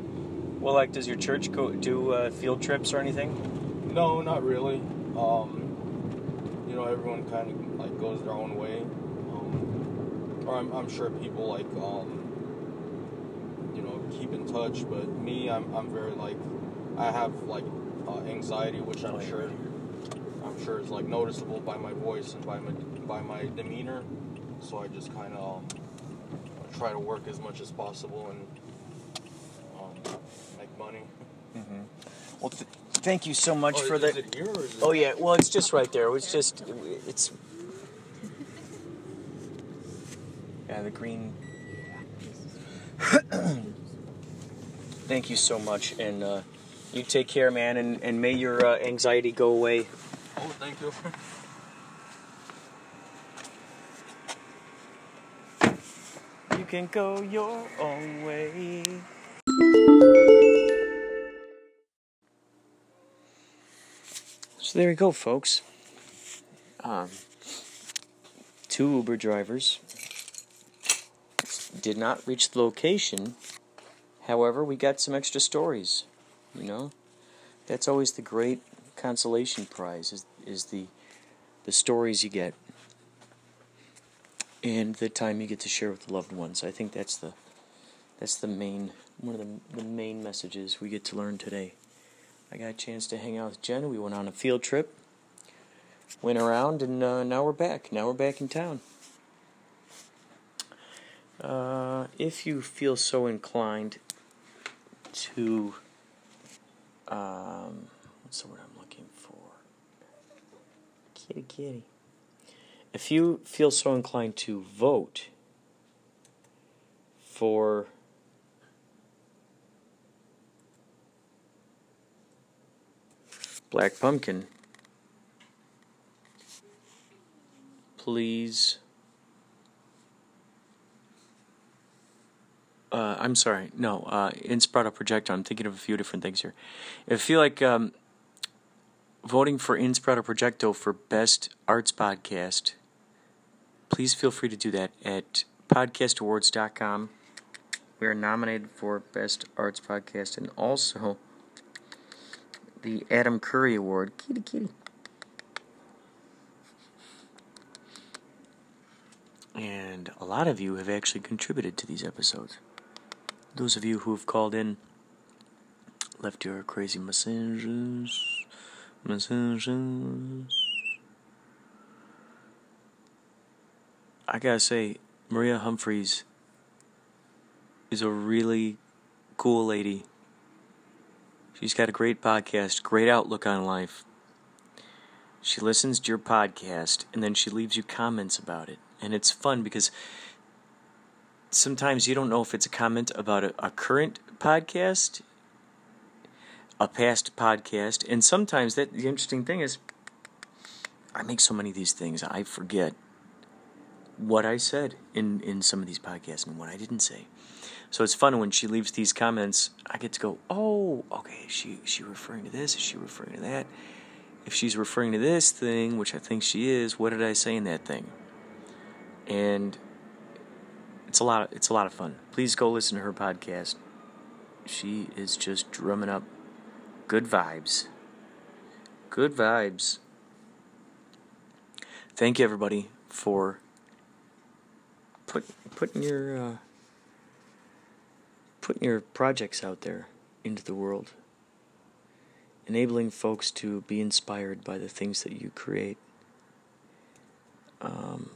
Well, like, does your church go do uh, field trips or anything? no, not really. Um, you know, everyone kind of like goes their own way. Um, or I'm, I'm sure people like um, you know keep in touch, but me, I'm I'm very like I have like uh, anxiety, which I'm sure I'm sure is like noticeable by my voice and by my by my demeanor. So I just kind of um, try to work as much as possible and um, make money. Mm-hmm. Well, th- thank you so much Oh, for is the. it here or is it- Oh yeah, well it's just right there. It's just it's Yeah, the green. Thank you so much, and uh, you take care, man, and, and may your uh, anxiety go away. Oh, thank you. You can go your own way. So there you go, folks. Um, two Uber drivers did not reach the location. However, we got some extra stories. You know, that's always the great consolation prize is, is the the stories you get and the time you get to share with the loved ones. I think that's the that's the main one of the the main messages we get to learn today. I got a chance to hang out with Jen. We went on a field trip, went around, and uh, now we're back. Now we're back in town. Uh, if you feel so inclined to, um, what's the word I'm looking for? Kitty, kitty. If you feel so inclined to vote for Black Pumpkin, please. Uh, I'm sorry. No, uh, Inspirato Projecto. I'm thinking of a few different things here. I feel like um, voting for Inspirato Projecto for Best Arts Podcast, please feel free to do that at podcastawards.com. We are nominated for Best Arts Podcast and also the Adam Curry Award. Kitty, kitty. And a lot of you have actually contributed to these episodes. Those of you who have called in, left your crazy messages, messages. I gotta say, Maria Humphreys is a really cool lady. She's got a great podcast, great outlook on life. She listens to your podcast and then she leaves you comments about it. And it's fun because sometimes you don't know if it's a comment about a, a current podcast, a past podcast, and sometimes that the interesting thing is I make so many of these things I forget what I said in in some of these podcasts and what I didn't say. So it's fun when she leaves these comments. I get to go, oh, okay. Is she is she referring to this? Is she referring to that? If she's referring to this thing, which I think she is, what did I say in that thing? And it's a lot. Of, it's a lot of fun. Please go listen to her podcast. She is just drumming up good vibes. Good vibes. Thank you, everybody, for put, putting your uh, putting your projects out there into the world, enabling folks to be inspired by the things that you create. Um,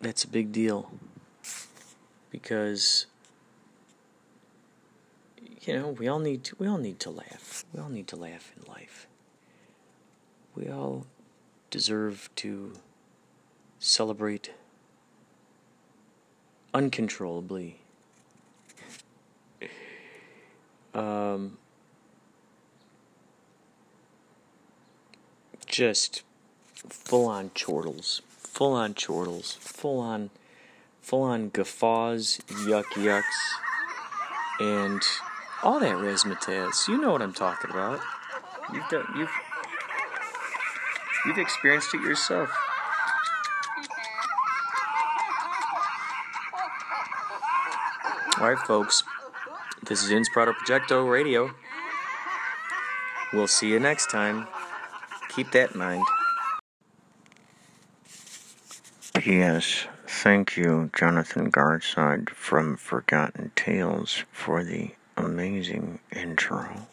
that's a big deal because you know we all need to, we all need to laugh. We all need to laugh in life. We all deserve to celebrate uncontrollably. Um, just full on chortles, full on chortles, full on, full on guffaws, yuck yucks, and all that razzmatazz. You know what I'm talking about. You've done, you've, you've experienced it yourself. All right, folks. This is Inspirato Projecto Radio. We'll see you next time. Keep that in mind. Yes, thank you, Jonathan Garside from Forgotten Tales, for the amazing intro.